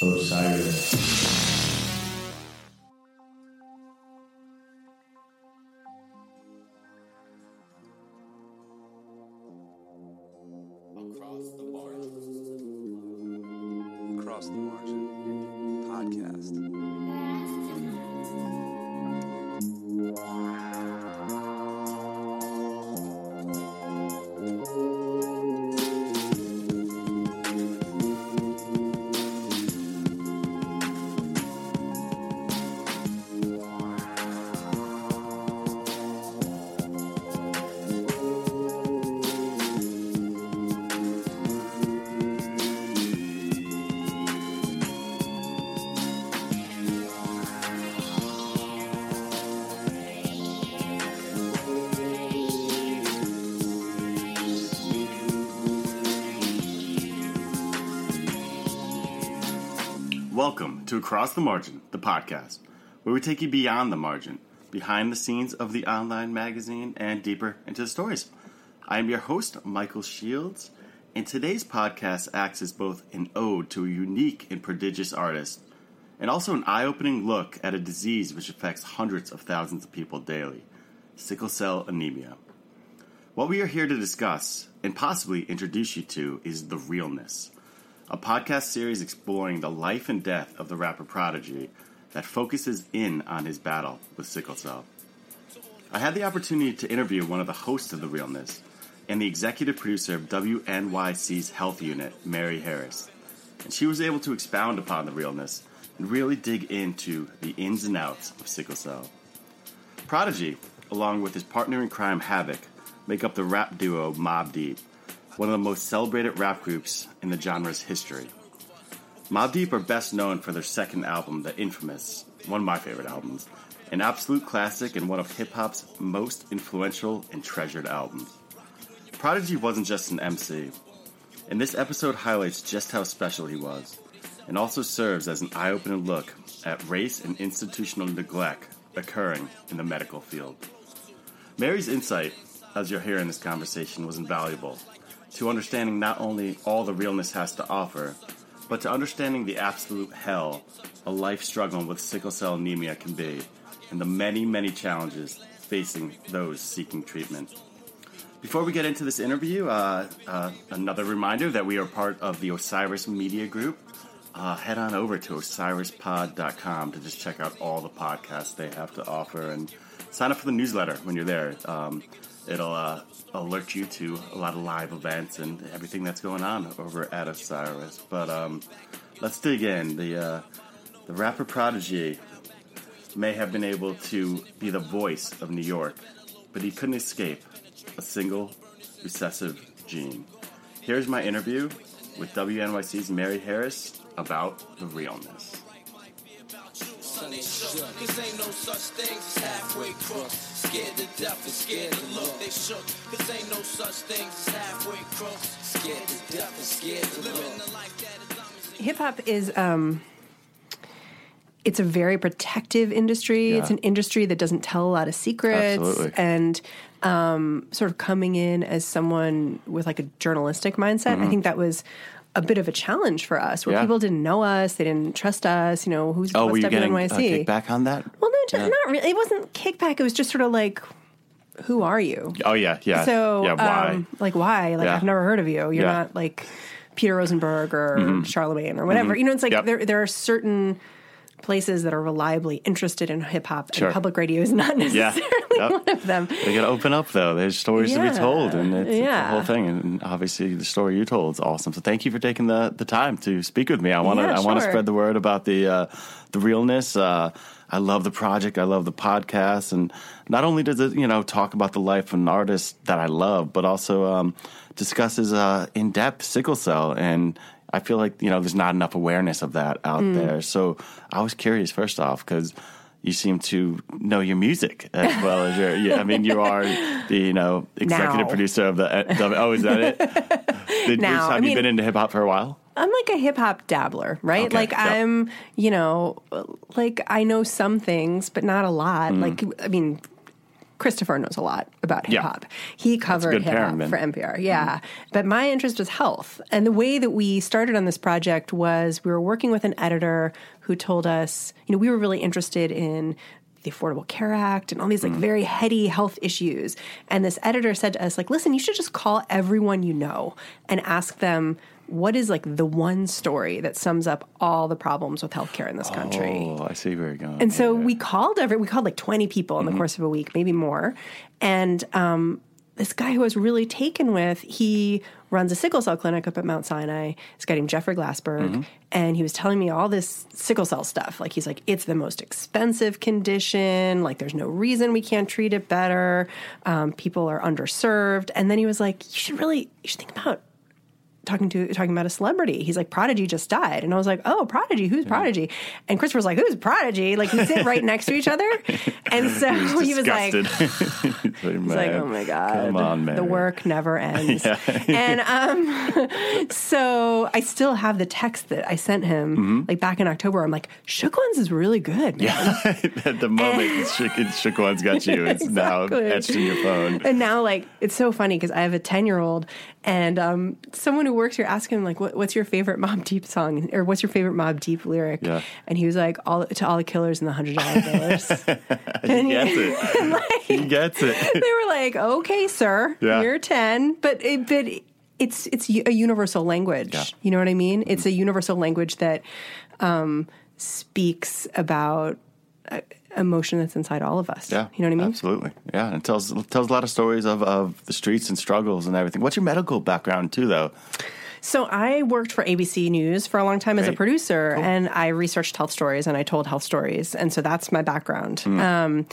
Osiris. To Across the Margin, the podcast, where we take you beyond the margin, behind the scenes of the online magazine, and deeper into the stories. I am your host, Michael Shields, and today's podcast acts as both an ode to a unique and prodigious artist, and also an eye opening look at a disease which affects hundreds of thousands of people daily sickle cell anemia. What we are here to discuss, and possibly introduce you to, is the realness a podcast series exploring the life and death of the rapper Prodigy that focuses in on his battle with sickle cell. I had the opportunity to interview one of the hosts of The Realness and the executive producer of WNYC's health unit, Mary Harris, and she was able to expound upon the realness and really dig into the ins and outs of sickle cell. Prodigy, along with his partner in crime Havoc, make up the rap duo Mobb Deep, one of the most celebrated rap groups in the genre's history. Mobb Deep are best known for their second album, The Infamous, one of my favorite albums, an absolute classic and one of hip hop's most influential and treasured albums. Prodigy wasn't just an MC, and this episode highlights just how special he was, and also serves as an eye opening look at race and institutional neglect occurring in the medical field. Mary's insight, as you'll hear in this conversation, was invaluable to understanding not only all the realness has to offer, but to understanding the absolute hell a life struggling with sickle cell anemia can be, and the many, many challenges facing those seeking treatment. Before we get into this interview, uh, uh, another reminder that we are part of the Osiris Media Group. Uh, head on over to osirispod.com to just check out all the podcasts they have to offer and sign up for the newsletter when you're there. Um, it'll uh, alert you to a lot of live events and everything that's going on over at Osiris. But um, let's dig in. The uh, the rapper Prodigy may have been able to be the voice of New York, but he couldn't escape a single recessive gene. Here's my interview with WNYC's Mary Harris about the realness. Son ain't no such thing as halfway crooks. Scared to death and scared to. They shook. Cause ain't no such thing as halfway crooks. Scared to death and scared to look. Living the life that is hip hop is um it's a very protective industry. It's an industry that doesn't tell a lot of secrets Absolutely. and um sort of coming in as someone with like a journalistic mindset. I think that was a bit of a challenge for us where Mm-hmm. Yeah. people didn't know us, they didn't trust us, you know, who's Oh, what's were you getting uh, kickback on that? Well, no, just Yeah. not really. It wasn't kickback. It was just sort of like who are you? Oh yeah, yeah. So, yeah, why? Um, like, why? Like, Yeah. I've never heard of you. You're Yeah. Mm-hmm. not like Peter Rosenberg or Charlemagne or whatever. You know, it's like Yep. there there are certain places that are reliably interested in hip hop, Sure. and public radio is not necessarily Yep. one of them. They got to open up though. There's stories to be told, and it's, it's the whole thing. And obviously, the story you told is awesome. So thank you for taking the, the time to speak with me. I want to Yeah, I want to spread the word about the uh, the realness. Uh, I love the project. I love the podcast, and not only does it you know talk about the life of an artist that I love, but also um, discusses uh, in depth sickle cell and. I feel like you know there's not enough awareness of that out Mm. there. So I was curious first off because you seem to know your music as well as your. Yeah, I mean, you are the you know executive Now. producer of the. oh, is that it? Did, Now, have I you mean- been into hip hop for a while? I'm like a hip hop dabbler, right? Okay, like yep. I'm, you know, like I know some things, but not a lot. Mm. Like I mean, Christopher knows a lot about hip hop. He covered hip hop. Mm-hmm. for NPR. Yeah. But my interest was health. And the way that we started on this project was we were working with an editor who told us, you know, we were really interested in the Affordable Care Act and all these like Mm-hmm. very heady health issues. And this editor said to us, like, listen, you should just call everyone you know and ask them what is like the one story that sums up all the problems with healthcare in this country. Oh, I see where you're going. And so Yeah. we called every we called like 20 people in the course of a week, maybe more. And um, this guy who I was really taken with, he runs a sickle cell clinic up at Mount Sinai. This guy named Jeffrey Glassberg. And he was telling me all this sickle cell stuff. Like he's like, it's the most expensive condition. Like there's no reason we can't treat it better. Um, people are underserved. And then he was like, you should really you should think about talking to talking about a celebrity. He's like, Prodigy just died, and I was like, Oh, Prodigy, who's Prodigy? And Christopher was like, Who's Prodigy? Like we sit right next to each other, and so he was like. He's He's like, oh my god, Come on, man. the work never ends. and um, so I still have the text that I sent him, like back in October. I'm like, Shook Ones is really good, man. At the moment, shook, shook one's got you. It's now etched in your phone. And now, like, it's so funny because I have a 10 year old, and um, someone who works here asked him, like, what, what's your favorite Mobb Deep song? Or what's your favorite Mobb Deep lyric? Yeah. And he was like, all to all the killers and the $100 billers. He gets it. he gets it. they were like, okay, sir, Yeah. you're 10. But, it, but it's, it's a universal language. Yeah. You know what I mean? It's a universal language that um, speaks about uh, emotion that's inside all of us. Yeah, You know what I mean? Absolutely. Yeah, and it tells tells a lot of stories of, of the streets and struggles and everything. What's your medical background too, though? So I worked for ABC News for a long time as a Great. producer, and I researched health stories and I told health stories, and so that's my background. Hmm. Um,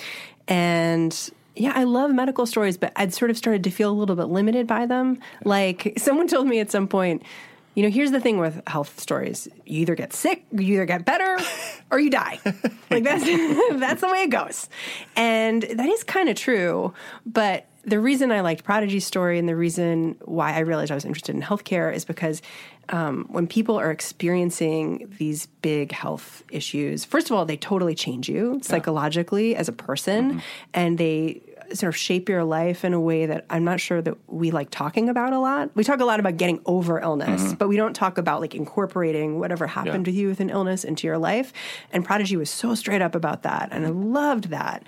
and yeah, I love medical stories, but I'd sort of started to feel a little bit limited by them. Like someone told me at some point. You know, here's the thing with health stories: you either get sick, you either get better, or you die. Like that's that's the way it goes, and that is kind of true. But the reason I liked Prodigy's story and the reason why I realized I was interested in healthcare is because um, when people are experiencing these big health issues, first of all, they totally change you psychologically as a person, and they sort of shape your life in a way that I'm not sure that we like talking about a lot. We talk a lot about getting over illness, but we don't talk about like incorporating whatever happened Yeah. with you with an illness into your life. And Prodigy was so straight up about that, and I loved that.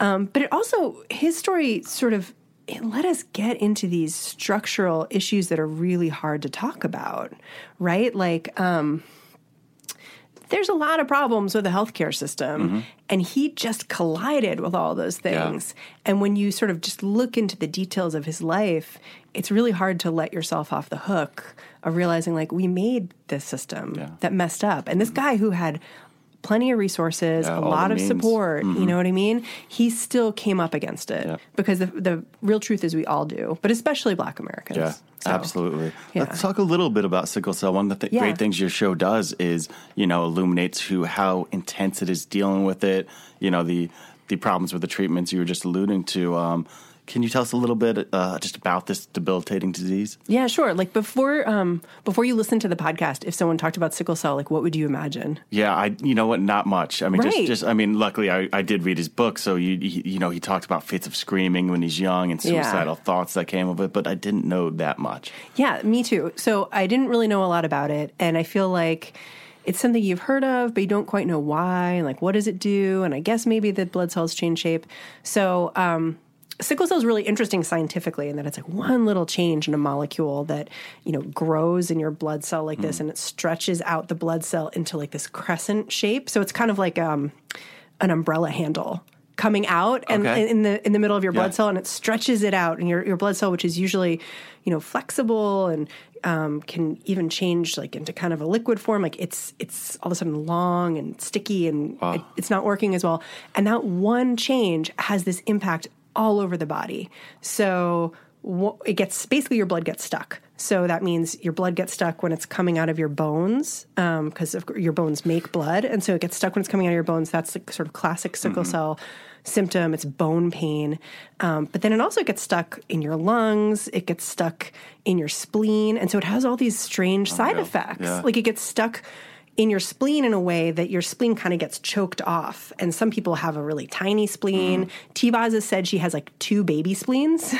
Um, but it also his story sort of it let us get into these structural issues that are really hard to talk about, right? Like. Um, there's a lot of problems with the healthcare system. Mm-hmm. And he just collided with all those things. And when you sort of just look into the details of his life, it's really hard to let yourself off the hook of realizing, like, we made this system Yeah. that messed up. And this mm-hmm. guy who had plenty of resources, Yeah, a lot of means. support, you know what I mean? He still came up against it Yeah. because the, the real truth is we all do, but especially black Americans. Yeah, So, absolutely. yeah. Let's talk a little bit about sickle cell. One of the th- Yeah. great things your show does is, you know, illuminates who how intense it is dealing with it. You know, the the problems with the treatments you were just alluding to. Um, can you tell us a little bit uh, just about this debilitating disease? Yeah, sure. Like before, um, before you listen to the podcast, if someone talked about sickle cell, like what would you imagine? Yeah, I you know what, not much. I mean, Right. just just I mean, luckily I, I did read his book, so you he, you know he talked about fits of screaming when he's young and Yeah. suicidal thoughts that came of it, but I didn't know that much. Yeah, me too. So I didn't really know a lot about it, and I feel like it's something you've heard of, but you don't quite know why. And like, what does it do? And I guess maybe the blood cells change shape. So. Um, Sickle cell is really interesting scientifically in that it's like one little change in a molecule that you know grows in your blood cell like this, and it stretches out the blood cell into like this crescent shape. So it's kind of like um, an umbrella handle coming out and Okay. in the in the middle of your blood Yeah. cell and it stretches it out and your your blood cell which is usually you know flexible and um, can even change like into kind of a liquid form like it's it's all of a sudden long and sticky and it, it's not working as well and that one change has this impact all over the body. So it gets basically your blood gets stuck. So that means your blood gets stuck when it's coming out of your bones because of your bones make blood. And so it gets stuck when it's coming out of your bones. That's the sort of classic sickle cell symptom. It's bone pain. Um, but then it also gets stuck in your lungs. It gets stuck in your spleen. And so it has all these strange side yeah. effects. Yeah. like it gets stuck in your spleen in a way that your spleen kind of gets choked off. And some people have a really tiny spleen. Mm. Has said she has like two baby spleens.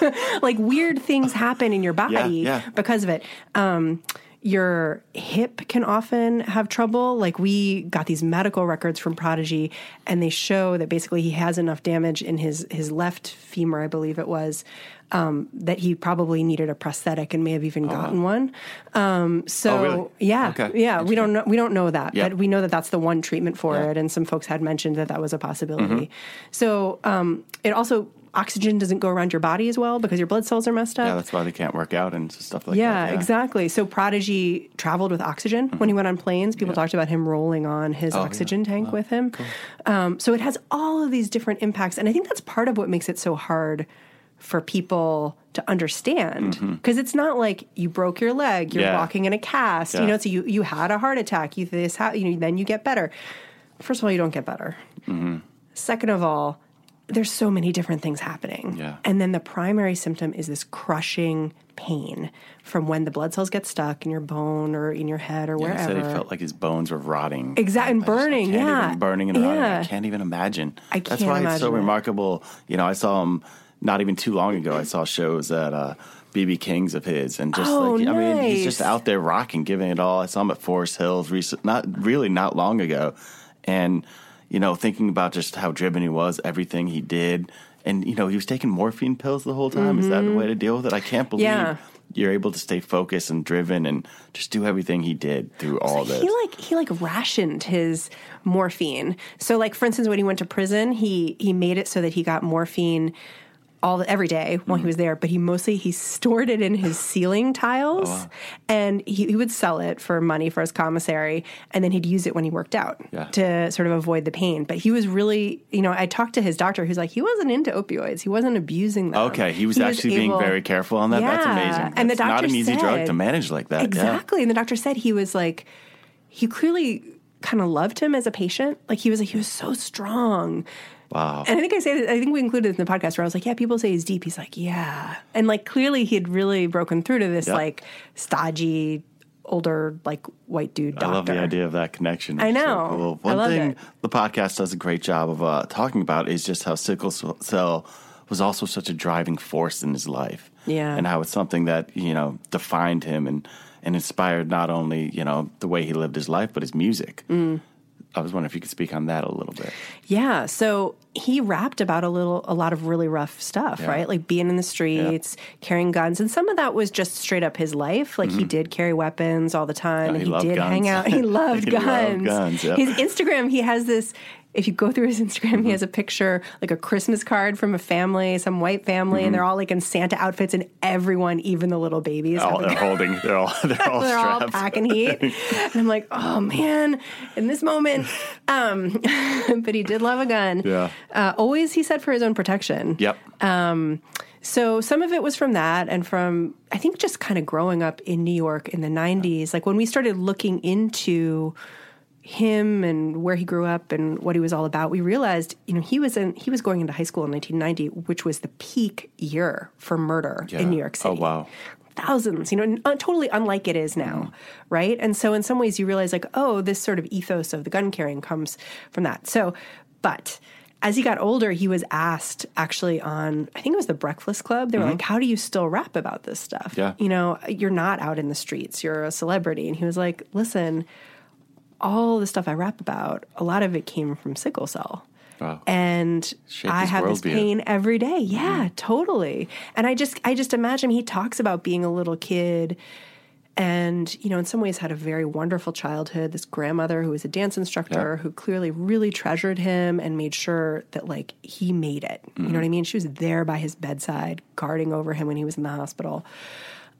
like weird things happen in your body yeah. because of it. Um, your hip can often have trouble. Like we got these medical records from Prodigy, and they show that basically he has enough damage in his his left femur, I believe it was, um, that he probably needed a prosthetic and may have even gotten one. Um, so Oh, really? yeah, Okay. yeah, we don't know we don't know that, Yeah. but we know that that's the one treatment for Yeah. it, and some folks had mentioned that that was a possibility. So um, it also oxygen doesn't go around your body as well because your blood cells are messed up. Yeah, that's why they can't work out and stuff like Yeah, that. Yeah, exactly. So Prodigy traveled with oxygen when he went on planes. People talked about him rolling on his Mm-hmm. Oh, yeah. oxygen tank with him. Um, so it has all of these different impacts, and I think that's part of what makes it so hard for people to understand because it's not like you broke your leg, you're Mm-hmm. Yeah. walking in a cast. You know, so you you had a heart attack. You this, ha- you know, then you get better. First of all, you don't get better. Mm-hmm. Second of all, there's so many different things happening. Yeah. And then the primary symptom is this crushing pain from when the blood cells get stuck in your bone or in your head or Yeah, he said he felt like his bones were rotting. Exact- and I just- burning, yeah. burning and rotting. I can't even imagine. I That's can't That's why it's so it. remarkable. You know, I saw him not even too long ago. I saw shows at uh, BB King's of his, and just Oh, like I mean, he's just out there rocking, giving it all. I saw him at Forest Hills, recent, not really not long ago, and you know, thinking about just how driven he was, everything he did. And you know he was taking morphine pills the whole time. Is that the way to deal with it? I can't believe Mm-hmm. Yeah. you're able to stay focused and driven and just do everything he did through all this. he like he like rationed his morphine. So like for instance, when he went to prison, he he made it so that he got morphine all the, every day while Mm-hmm. he was there. But he mostly he stored it in his ceiling tiles, Oh, and he, he would sell it for money for his commissary, and then he'd use it when he worked out Yeah. to sort of avoid the pain. But he was really, you know, I talked to his doctor, who's like he wasn't into opioids, he wasn't abusing them. Okay, he was actually being able- very careful on that. That's Yeah. amazing. And the That's not an easy drug to manage like that. yeah. Exactly. And the doctor said he was like, he clearly kind of loved him as a patient. Like he was like, he was so strong. Wow. And I think I say, this I think we included it in the podcast where I was like, yeah, people say he's deep. He's like, yeah. And like clearly he had really broken through to this Yep. like stodgy, older, like white dude doctor. I love the idea of that connection. I It's so know. cool. One love thing it. the podcast does a great job of uh, talking about is just how sickle cell was also such a driving force in his life. Yeah. And how it's something that, you know, defined him and, and inspired not only, you know, the way he lived his life, but his music. Mm. I was wondering if you could speak on that a little bit. Yeah, so he rapped about a little, a lot of really rough stuff, Yeah. right? Like being in the streets, carrying guns, and some of that was just straight up his life. Like he did carry weapons all the time, Mm-hmm. Yeah, and he he, did guns. hang out. He loved He loved guns. guns, yep. His Instagram, he has this. If you go through his Instagram, Mm-hmm. he has a picture, like a Christmas card from a family, some white family, Mm-hmm. and they're all like in Santa outfits, and everyone, even the little babies, Oh, have a they're holding, they're all, they're all they're all packing heat. and I'm like, oh man, in this moment. Um, but he did love a gun. Yeah. Uh, always, he said, for his own protection. Yep. Um, so some of it was from that and from, I think, just kind of growing up in New York in the 90s. Like when we started looking into him and where he grew up and what he was all about, we realized, you know, he was in he was going into high school in 1990, which was the peak year for murder Yeah. in New York City Oh, wow. thousands, you know, uh, totally unlike it is now, right? And so in some ways you realize like, oh, this sort of ethos of the gun carrying comes from that. So, but as he got older, he was asked actually on, I think it was the Breakfast Club. They were like, how do you still rap about this stuff? Yeah. You know, you're not out in the streets, you're a celebrity. And he was like, listen, all the stuff I rap about, a lot of it came from sickle cell. Wow. And I have this pain every day. Yeah, totally. And I just I just imagine he talks about being a little kid and you know in some ways had a very wonderful childhood this grandmother who was a dance instructor Yeah. who clearly really treasured him and made sure that like he made it you know what i mean she was there by his bedside guarding over him when he was in the hospital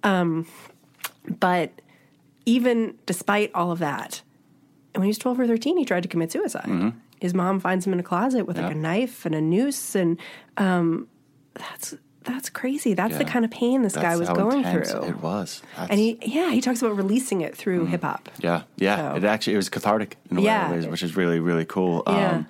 um, but even despite all of that and when he was 12 or 13 he tried to commit suicide his mom finds him in a closet with like Mm-hmm. A knife and a noose and um, that's that's crazy that's the kind of pain this guy was going through It was. That's- and he yeah he talks about releasing it through hip hop Yeah, yeah. So- It actually it was cathartic in a Yeah. way which is really really cool. Yeah. Um,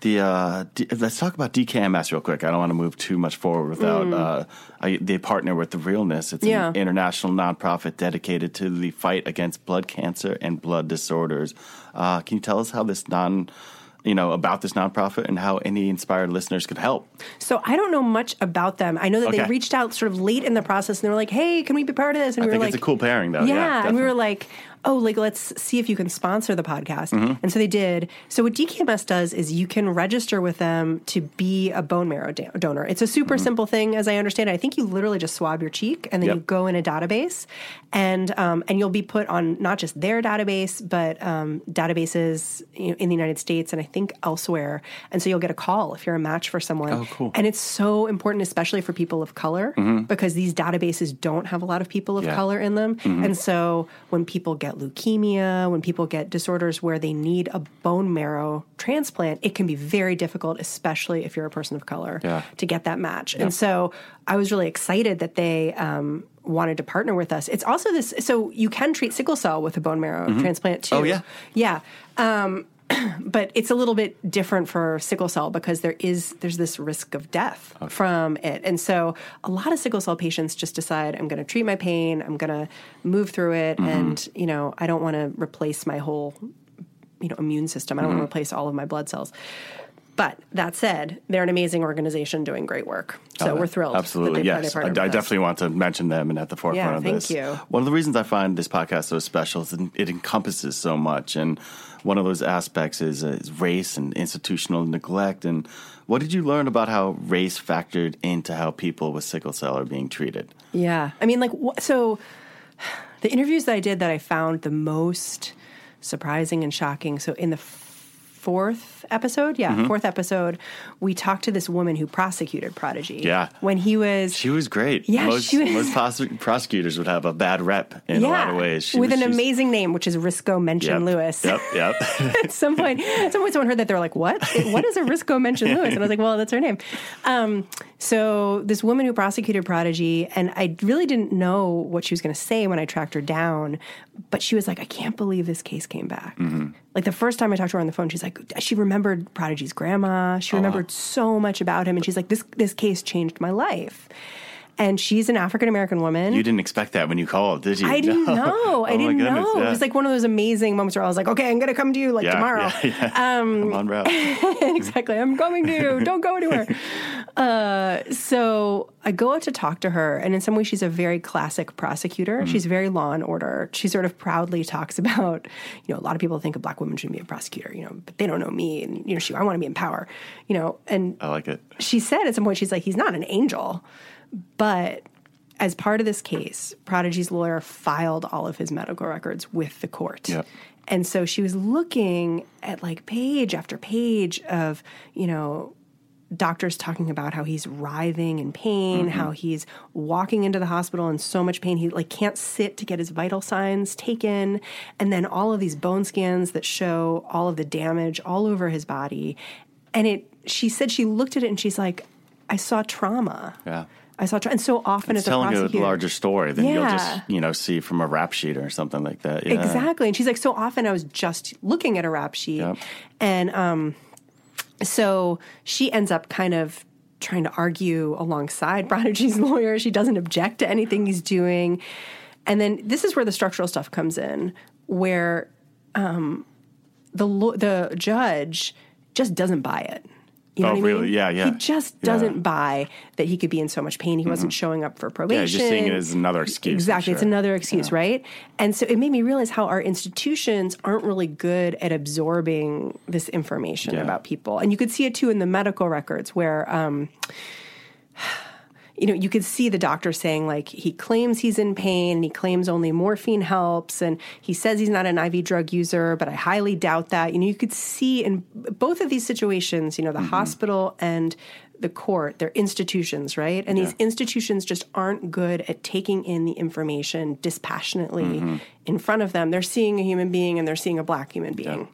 The uh, D- let's talk about DKMS real quick. I don't want to move too much forward without. Uh, I, they partner with the Realness. It's Mm. Yeah. an international nonprofit dedicated to the fight against blood cancer and blood disorders. Uh, can you tell us how this non, you know, about this nonprofit and how any inspired listeners could help? So I don't know much about them. I know that they reached out sort of late in the process and they were like, "Hey, can we be part of this?" And I we were it's like, a cool pairing, though. Yeah, Yeah, and we were like, "Oh, like let's see if you can sponsor the podcast." Mm-hmm. And so they did. So what DKMS does is you can register with them to be a bone marrow da- donor. It's a super simple thing, as I understand it. I think you literally just swab your cheek and then Mm-hmm. Yep. you go in a database, and um, and you'll be put on not just their database, but um, databases you know, in the United States and I think elsewhere. And so you'll get a call if you're a match for someone. Oh, cool. And it's so important, especially for people of color, because these databases don't have a lot of people of Mm-hmm. Yeah. Mm-hmm. color in them. And so when people get leukemia, when people get disorders where they need a bone marrow transplant, it can be very difficult, especially if you're a person of color, Yeah. to get that match. And so I was really excited that they um, wanted to partner with us. It's also this, so you can treat sickle cell with a bone marrow transplant too. Oh, yeah? Yeah. Um, but it's a little bit different for sickle cell because there is there's this risk of death from it and so a lot of sickle cell patients just decide i'm going to treat my pain i'm going to move through it mm-hmm. and you know i don't want to replace my whole you know immune system i don't want to mm-hmm. replace all of my blood cells but that said they're an amazing organization doing great work oh, so Oh, we're thrilled Absolutely, yes. I, I with us. definitely want to mention them and at the forefront Yeah, of thank this. you. One of the reasons I find this podcast so special is that it encompasses so much, and one of those aspects is, uh, is race and institutional neglect. And what did you learn about how race factored into how people with sickle cell are being treated? Yeah. I mean, like, wh- so the interviews that I did that I found the most surprising and shocking. So in the f- fourth episode, yeah, fourth episode, we talked to this woman who prosecuted Prodigy. Yeah. When he was. She was great. Yeah, most, she was- most pros- prosecutors would have a bad rep in a lot of ways. She with was- an amazing name, which is Risco Mention Yep, Lewis. Yep, yep. at some point, at some point, someone heard that they're like, "What? What is a Risco mention Lewis?" And I was like, "Well, that's her name." Um, so this woman who prosecuted Prodigy, and I really didn't know what she was going to say when I tracked her down, but she was like, "I can't believe this case came back." Mm-hmm. Like the first time I talked to her on the phone, she's like, she remembered Prodigy's grandma. She remembered so much about him, and she's like, "This this case changed my life." And she's an African American woman. you didn't expect that when you called, did you? I didn't No. know. I Oh, my didn't goodness, know. It was like one of those amazing moments where I was like, okay, I'm going to come to you like yeah, tomorrow. Yeah, yeah. I'm on route. exactly. I'm coming to you. Don't go anywhere. Uh, so I go out to talk to her, and in some ways, she's a very classic prosecutor. Mm-hmm. She's very law and order. She sort of proudly talks about, you know, a lot of people think a black woman shouldn't be a prosecutor, you know, but they don't know me, and you know, she, I want to be in power, you know, and I like it. she said at some point, she's like, he's not an angel. But as part of this case, Prodigy's lawyer filed all of his medical records with the court. Yep. And so she was looking at like page after page of, you know, doctors talking about how he's writhing in pain, Mm-hmm. how he's walking into the hospital in so much pain he like can't sit to get his vital signs taken, and then all of these bone scans that show all of the damage all over his body. And it she said she looked at it and she's like, I saw trauma. Yeah. I saw. And so often It's as a telling you a larger story than you'll just, you know, see from a rap sheet or something like that. Yeah. Exactly. And she's like, so often I was just looking at a rap sheet. Yep. And um, so she ends up kind of trying to argue alongside Prodigy's lawyer. She doesn't object to anything he's doing. And then this is where the structural stuff comes in, where um, the the judge just doesn't buy it. You know Oh, what I mean? really? Yeah, yeah. He just Mm-hmm. doesn't buy that he could be in so much pain. He wasn't showing up for probation. Yeah, just seeing it as another excuse. Exactly. It's another excuse, right? And so it made me realize how our institutions aren't really good at absorbing this information Yeah. about people. And you could see it too in the medical records where, um, you know, you could see the doctor saying, like, he claims he's in pain and he claims only morphine helps. And he says he's not an IV drug user, but I highly doubt that. You know, you could see in both of these situations, you know, the hospital and the court, they're institutions, right? And these institutions just aren't good at taking in the information dispassionately in front of them. They're seeing a human being and they're seeing a black human being.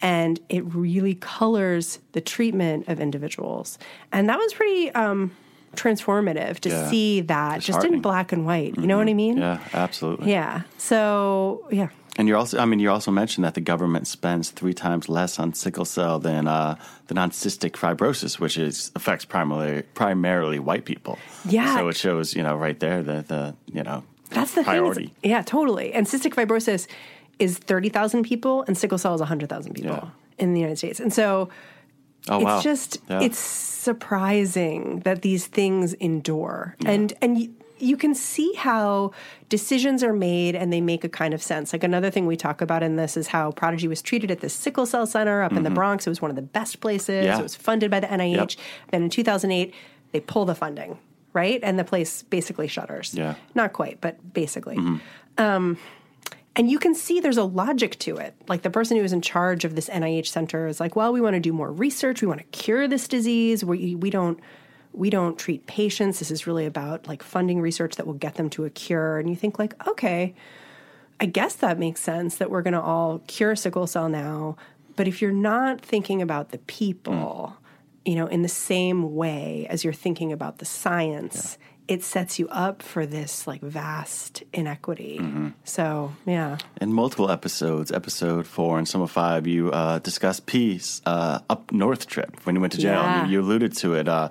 And it really colors the treatment of individuals. And that was pretty um, transformative to Yeah. see that just in black and white. You know what I mean? Yeah, absolutely. Yeah. So, yeah. And you're also, I mean, you also mentioned that the government spends three times less on sickle cell than uh, than on cystic fibrosis, which is affects primarily primarily white people. Yeah. So it shows, you know, right there the the you know That's the priority. Yeah, totally. And cystic fibrosis is 30,000 people and sickle cell is 100,000 people Yeah. in the United States. And so oh it's wow, just Yeah. it's surprising that these things endure. And and y- you can see how decisions are made and they make a kind of sense. Like another thing we talk about in this is how Prodigy was treated at the sickle cell center up in the Bronx. It was one of the best places. Mm-hmm. Yeah. It was funded by the NIH. Yep. Then in 2008, they pull the funding, right? And the place basically shutters. Yeah. Mm-hmm. Not quite, but basically. Um, and you can see there's a logic to it. Like the person who is in charge of this NIH center is like, well, we want to do more research. We want to cure this disease. We, we don't we don't treat patients. This is really about like funding research that will get them to a cure. And you think like, okay, I guess that makes sense that we're going to all cure sickle cell now. But if you're not thinking about the people, mm. you know, in the same way as you're thinking about the science, it sets you up for this like vast inequity. So, yeah. in multiple episodes, episode four and some of five, you uh, discussed peace uh, up north trip when you went to jail. Yeah. You, you alluded to it. Uh,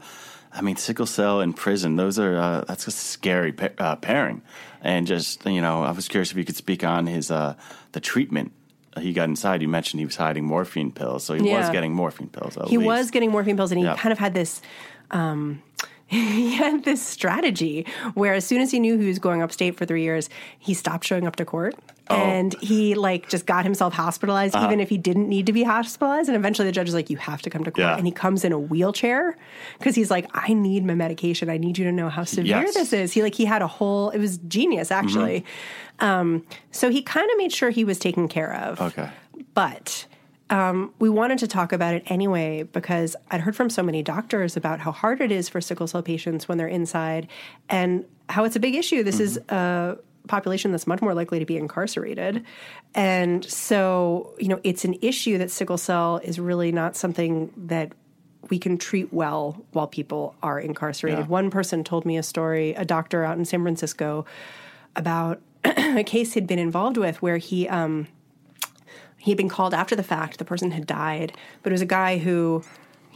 I mean, sickle cell in prison; those are uh, that's a scary pa- uh, pairing. And just you know, I was curious if you could speak on his uh, the treatment he got inside. You mentioned he was hiding morphine pills, so he was getting morphine pills. He least. was getting morphine pills and he Yeah. kind of had this um he had this strategy where as soon as he knew he was going upstate for three years he stopped showing up to court Oh. and he like just got himself hospitalized Uh-huh. even if he didn't need to be hospitalized and eventually the judge is like you have to come to court Yeah. and he comes in a wheelchair because he's like i need my medication i need you to know how severe Yes. this is he like he had a whole it was genius actually um, so he kind of made sure he was taken care of Okay. but um, we wanted to talk about it anyway because I'd heard from so many doctors about how hard it is for sickle cell patients when they're inside and how it's a big issue. This is a population that's much more likely to be incarcerated. And so, you know, it's an issue that sickle cell is really not something that we can treat well while people are incarcerated. Yeah. One person told me a story, a doctor out in San Francisco, about a case he'd been involved with where he um, he had been called after the fact. The person had died, but it was a guy who,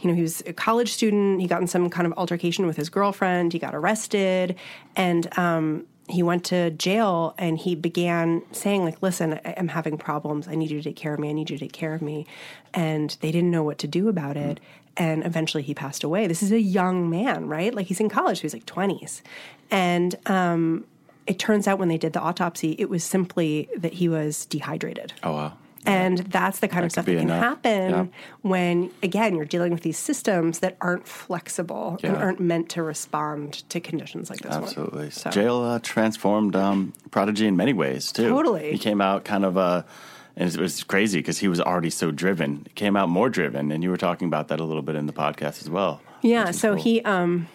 you know, he was a college student. He got in some kind of altercation with his girlfriend. He got arrested, and um, he went to jail. And he began saying, like, "Listen, I- I'm having problems. I need you to take care of me. I need you to take care of me." And they didn't know what to do about it. And eventually, he passed away. This is a young man, right? Like he's in college. He was like 20s, and um, it turns out when they did the autopsy, it was simply that he was dehydrated. Oh wow. And that's the kind of stuff that can enough. happen Yeah. when, again, you're dealing with these systems that aren't flexible and aren't meant to respond to conditions like this Absolutely. one. So, Jail uh, transformed um, Prodigy in many ways too. Totally. He came out kind of uh, and it was crazy because he was already so driven. He came out more driven, and you were talking about that a little bit in the podcast as well. yeah. So cool. he, um,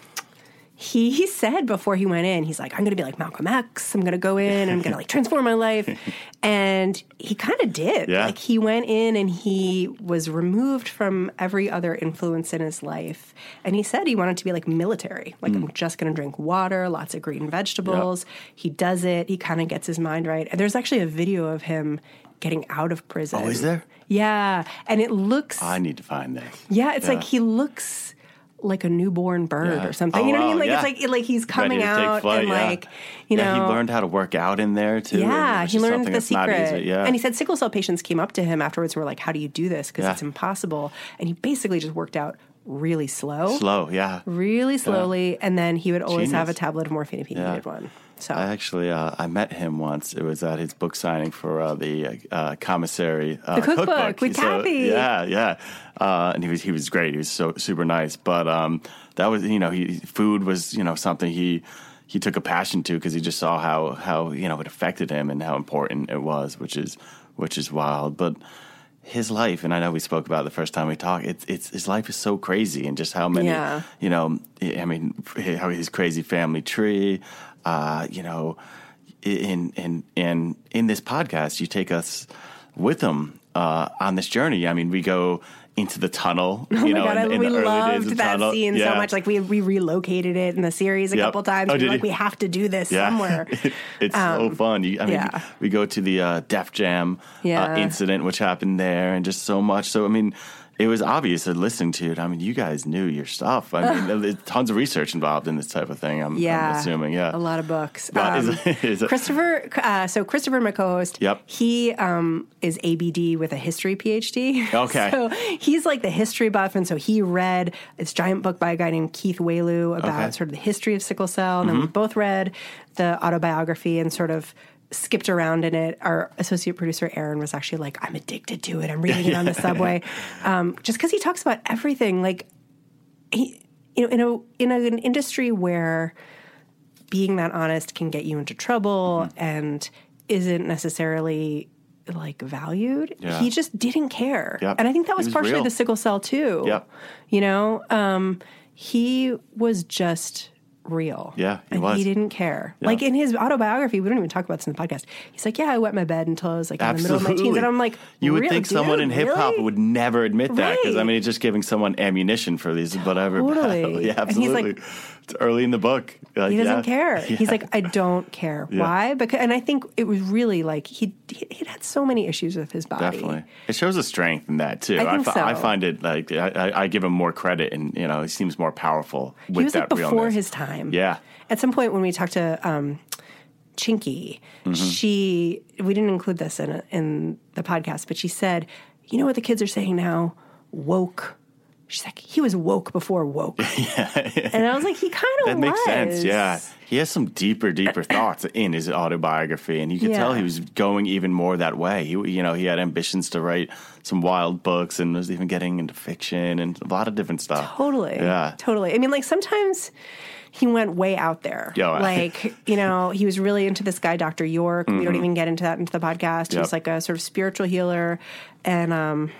he he said before he went in, he's like, I'm going to be like Malcolm X. I'm going to go in and I'm going to like transform my life. And he kind of did. Yeah. Like he went in and he was removed from every other influence in his life. And he said he wanted to be like military. Like Hmm. I'm just going to drink water, lots of green vegetables. He does it. He kind of gets his mind right. And there's actually a video of him getting out of prison. Oh, is there? Yeah. And it looks I need to find this. yeah, it's Yeah. like he looks like a newborn bird Yeah. or something. Oh, you know oh, what I mean? Like yeah. it's like like he's coming Ready to take out flight, and yeah. like you yeah, know he learned how to work out in there too. yeah, he learned something the secret. easy, Yeah, And he said sickle cell patients came up to him afterwards and were like, How do you do this? Because it's impossible. And he basically just worked out really slow. slow. Yeah, Really slowly. And then he would always have a tablet of morphine if he needed one. So I actually uh, I met him once. It was at his book signing for uh, the uh, commissary uh, The cookbook with So, Kathy. Yeah, yeah, uh, and he was he was great. He was so super nice. But um, that was you know he food was you know something he he took a passion to because he just saw how how you know it affected him and how important it was, which is which is wild. But his life, and I know we spoke about it the first time we talked. It's it's his life is so crazy, and just how many Yeah. you know. I mean, how his crazy family tree. Uh, you know, in in in in this podcast, you take us with them uh, on this journey. I mean, we go into the tunnel. You Oh my know, god, in, in we the early days loved that tunnel. scene Yeah. so much. Like we we relocated it in the series a Yep. couple times. Oh, we like, you? we have to do this Yeah. somewhere. it's so fun. You, I mean, yeah. we go to the uh, Def Jam uh, incident, which happened there, and just so much. So, I mean, it was obvious that listening to it. I mean, you guys knew your stuff. I mean, there's tons of research involved in this type of thing. I'm, yeah, I'm assuming. Yeah, a lot of books. Is Um, it- is it- Christopher, uh, so Christopher, my co-host, Yep. he um, is ABD with a history PhD. Okay. so he's like the history buff, and so he read this giant book by a guy named Keith Wailoo about Okay. Mm-hmm. sort of the history of sickle cell, and then we both read the autobiography and sort of skipped around in it. Our associate producer Aaron was actually like, "I'm addicted to it. I'm reading it on the subway," um, just because he talks about everything, like he, you know, in a in an industry where being that honest can get you into trouble Mm-hmm. and isn't necessarily like valued. Yeah. He just didn't care. Yep. And I think that was, was partially real. the sickle cell too. Yep. You know, um, he was just real. Yeah, he and was. he didn't care. Yeah. Like in his autobiography, we don't even talk about this in the podcast. He's like, "Yeah, I wet my bed until I was like in the middle of my teens," and I'm like, you would "Real, think someone in hip hop Really?" would never admit that because I mean, it's just giving someone ammunition for these whatever. Yeah, And he's like- absolutely. Early in the book. Like, He doesn't yeah. care. Yeah. He's like, I don't care. Yeah. Why? Because, and I think it was really like he he had so many issues with his body. Definitely, it shows a strength in that too. I think fi- so. I find it like I, I, I give him more credit, and you know, he seems more powerful with He was that like before realness. his time. Yeah. At some point when we talked to um, Chinky, Mm-hmm. she we didn't include this in in the podcast, but she said, "You know what the kids are saying now? Woke." She's like, "He was woke before woke," and I was like, "He kind of That makes was. sense. Yeah, he has some deeper, deeper thoughts in his autobiography, and you could tell he was going even more that way. He, you know, he had ambitions to write some wild books, and was even getting into fiction and a lot of different stuff. Totally. Yeah. Totally. I mean, like sometimes he went way out there. Yeah, like, you know, he was really into this guy, Dr. York. We don't even get into that into the podcast. He Mm-hmm. Yep. was like a sort of spiritual healer. And um,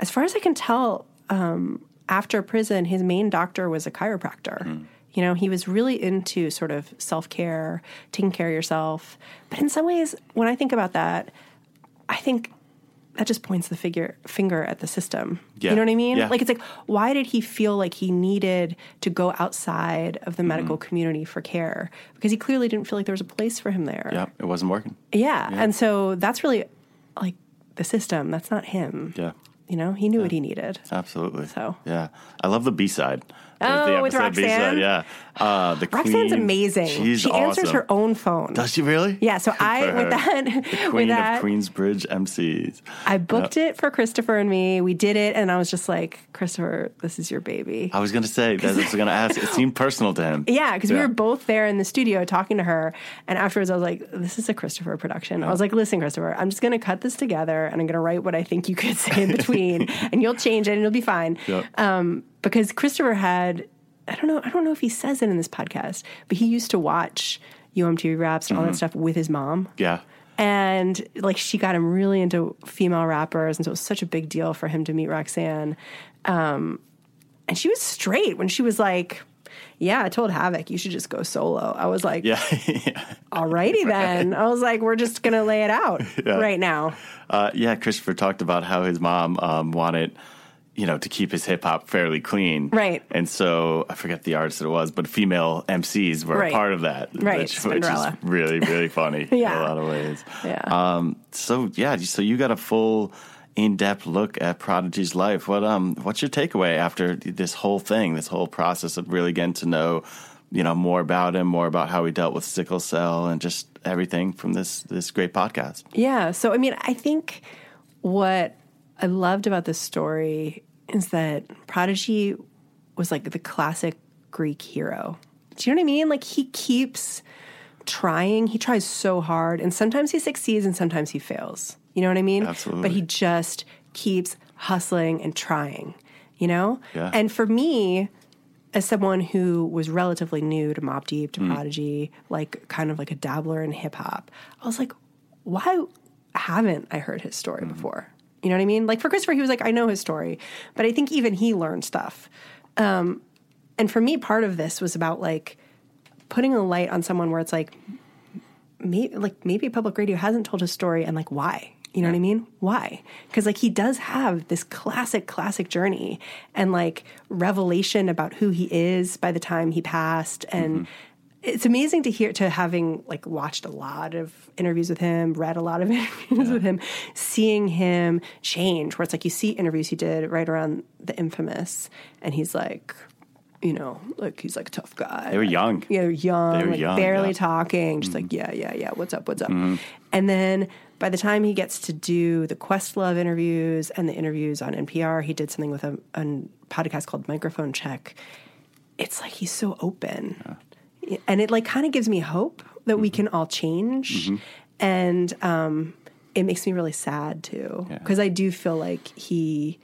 as far as I can tell, um, after prison, his main doctor was a chiropractor. Mm. You know, he was really into sort of self care, taking care of yourself. But in some ways, when I think about that, I think that just points the figure finger at the system. Yeah. You know what I mean? Yeah. Like it's like why did he feel like he needed to go outside of the Mm-hmm. medical community for care? Because he clearly didn't feel like there was a place for him there. Yeah, it wasn't working. Yeah. And so that's really like the system. That's not him. Yeah, You know, he knew what he needed. absolutely. So. yeah, I love the B side. Oh, with Roxanne? yeah. Uh, the Roxanne's Queen. amazing. She's she answers awesome. her own phone. Does she really? yeah, so Good I with that The with that of Queensbridge MCs. I booked it for Christopher and me. We did it and I was just like, Christopher, this is your baby. I was going to say, what I was going to ask. It seemed personal to him. Yeah, because we were both there in the studio talking to her. And afterwards, I was like, this is a Christopher production. I was like, listen, Christopher, I'm just going to cut this together and I'm going to write what I think you could say in between and you'll change it and it'll be fine. Yep. Um, because Christopher had, I don't know, I don't know if he says it in this podcast, but he used to watch Yo MTV Raps and all Mm-hmm. that stuff with his mom. Yeah. And like she got him really into female rappers, and so it was such a big deal for him to meet Roxanne. Um, and she was straight when she was like, "Yeah, I told Havoc you should just go solo." I was like, Yeah. "Alrighty then." I was like, "We're just gonna lay it out Yeah. right now." Uh, yeah, Christopher talked about how his mom um, wanted, you know, to keep his hip hop fairly clean. Right. And so I forget the artist it was, but female MCs were Right. a part of that. Right, Which, which is really, really funny Yeah. in a lot of ways. Yeah. Um, so yeah, so you got a full in-depth look at Prodigy's life. What um what's your takeaway after this whole thing, this whole process of really getting to know, you know, more about him, more about how he dealt with sickle cell and just everything from this this great podcast. Yeah. So, I mean, I think what I loved about this story is that Prodigy was like the classic Greek hero. Do you know what I mean? Like, he keeps trying, he tries so hard, and sometimes he succeeds and sometimes he fails. You know what I mean? Absolutely. But he just keeps hustling and trying, you know? Yeah. And for me, as someone who was relatively new to Mobb Deep, Mm. to Prodigy, like kind of like a dabbler in hip hop, I was like, why haven't I heard his story Mm-hmm. before? You know what I mean? Like for Christopher, he was like, I know his story, but I think even he learned stuff. Um, and for me, part of this was about like putting a light on someone where it's like, maybe like maybe public radio hasn't told his story and like why You know what I mean? Why? Because like he does have this classic, classic journey and like revelation about who he is by the time he passed, and it's amazing to hear to having like watched a lot of interviews with him, read a lot of interviews with him, seeing him change. Where it's like you see interviews he did right around the infamous, and he's like. You know, like he's like a tough guy. They were young. Yeah, they're young, They were like young, barely yeah. talking, just like mm-hmm. yeah, yeah, yeah. What's up? What's up? Mm-hmm. And then by the time he gets to do the Questlove interviews and the interviews on NPR, he did something with a, a podcast called Microphone Check. It's like he's so open, and it like kind of gives me hope that we can all change, and um, it makes me really sad too Yeah. because I do feel like he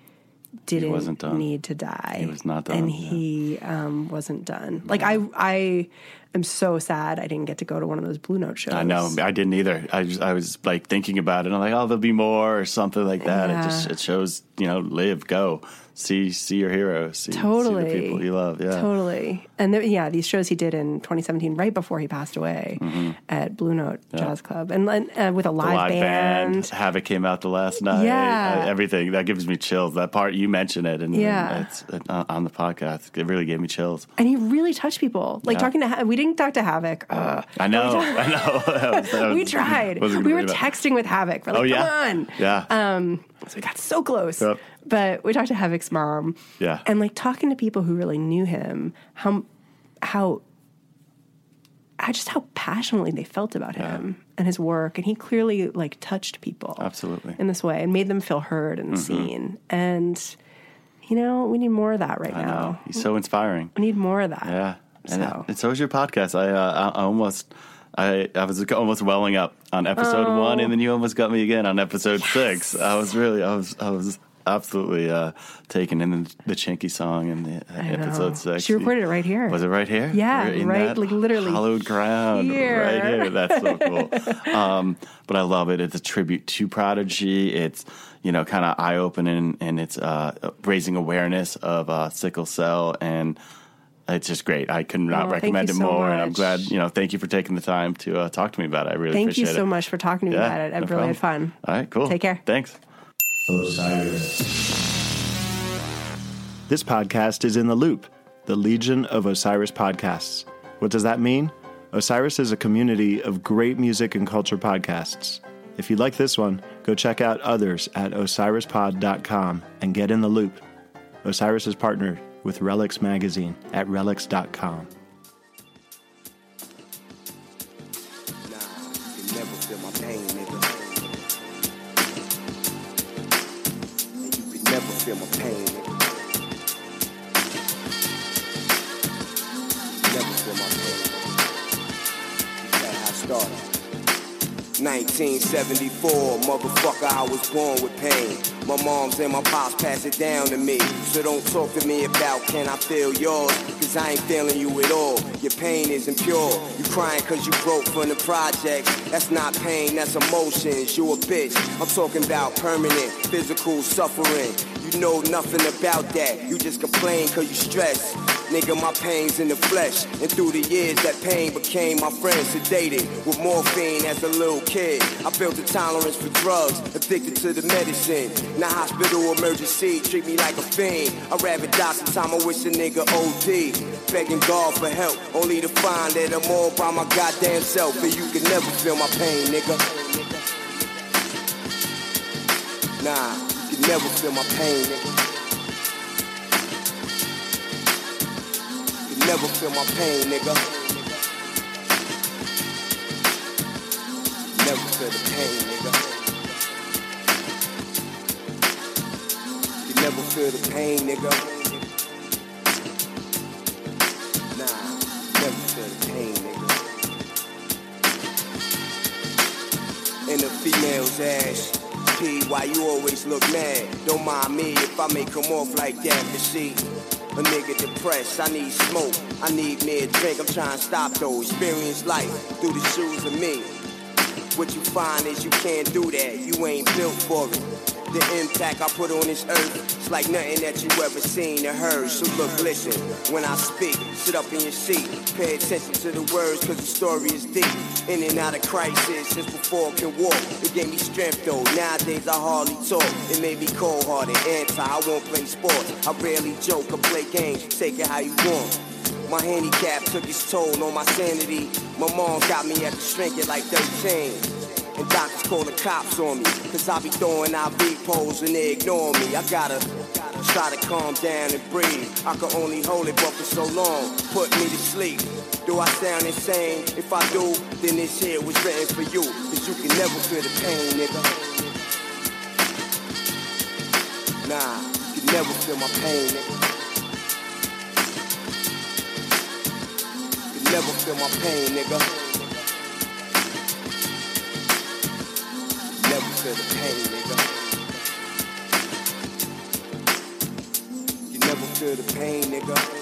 didn't done. need to die. He was not done, and yeah. he um, wasn't done. Like I, I am so sad I didn't get to go to one of those Blue Note shows. I know. I didn't either. I just, I was like thinking about it. I'm like, oh, there'll be more or something like that. It just it shows, you know, live, go, see, see your heroes, see, Totally. see the people you love. Yeah, Totally. And there, yeah, these shows he did in 2017, right before he passed away at Blue Note Jazz Club, and uh, with a live, live band. band. Havoc came out the last night. Yeah. Uh, everything that gives me chills. That part you mentioned it, and Yeah. and it's uh, on the podcast. It really gave me chills. And he really touched people. Like Yeah. talking to, we didn't talk to Havoc. Ugh. I know, I know. That was- that we tried. We were bring it up. texting with Havoc. We're like, Oh yeah, come on. yeah. Um, so we got so close. Yep. But we talked to Havoc's mom. Yeah. And like talking to people who really knew him, how how I just how passionately they felt about him and his work. And he clearly like touched people. Absolutely. In this way and made them feel heard and seen. And you know, we need more of that right I know. now. He's so inspiring. We need more of that. Yeah, and, So. and so is your podcast. I, uh, I, almost, I, I was almost welling up on episode Oh. one, and then you almost got me again on episode six. I was really, I was, I was absolutely uh, taken in the, the Chinky song in the uh, I know. episode six. She recorded it right here. Was it right here? Yeah, right, like, literally hallowed ground, here. right here. That's so cool. um, but I love it. It's a tribute to Prodigy. It's you know kind of eye opening, and it's uh, raising awareness of uh, sickle cell, and it's just great. I could not Oh, recommend it so more, and I'm glad you know. Thank you for taking the time to uh, talk to me about it. I really Thank you so it. much for talking to me Yeah, about it. I've no really had fun. All right, cool. Take care. Thanks. Osiris. This podcast is in the loop, the Legion of Osiris podcasts. What does that mean? Osiris is a community of great music and culture podcasts. If you like this one, go check out others at osirispod.com and get in the loop. Osiris is partnered with Relix Magazine at relix.com. Feel my pain. Never feel my pain. That's how I started. 1974, motherfucker, I was born with pain. My moms and my pops pass it down to me. So don't talk to me about can I feel yours, cause I ain't feeling you at all. Your pain isn't pure. You crying cause you broke from the project. That's not pain, that's emotions. You a bitch. I'm talking about permanent physical suffering. You know nothing about that. You just complain cause you stressed. Nigga, my pain's in the flesh. And through the years, that pain became my friend, sedated with morphine as a little kid. I built a tolerance for drugs, addicted to the medicine. Now, hospital emergency, treat me like a fiend. I'd rather die sometime, I wish a nigga OD. Begging God for help, only to find that I'm all by my goddamn self. And you can never feel my pain, nigga. Nah, you can never feel my pain, nigga. Never feel my pain, nigga. Never feel the pain, nigga. You never feel the pain, nigga. Nah, never feel the pain, nigga. In a female's ass. P, why you always look mad? Don't mind me if I may come off like that, but see. A nigga depressed, I need smoke, I need me a drink, I'm trying to stop though. Experience life through the shoes of me. What you find is you can't do that, you ain't built for it. The impact I put on this earth, it's like nothing that you ever seen or heard. So look, listen, when I speak, sit up in your seat. Pay attention to the words, cause the story is deep. In and out of crisis, since before I can walk. It gave me strength though, nowadays I hardly talk. It made me cold hearted, anti, I won't play sports. I rarely joke or play games, take it how you want. My handicap took its toll on my sanity. My mom got me at the shrink at like 13. And doctors call the cops on me. Cause I be throwing IV poles and they ignore me. I gotta try to calm down and breathe. I can only hold it but for so long. Put me to sleep. Do I sound insane? If I do, then this here was written for you. Cause you can never feel the pain, nigga. Nah, you can never feel my pain, nigga. You can never feel my pain, nigga. Never feel the pain, nigga. Feel the pain, nigga.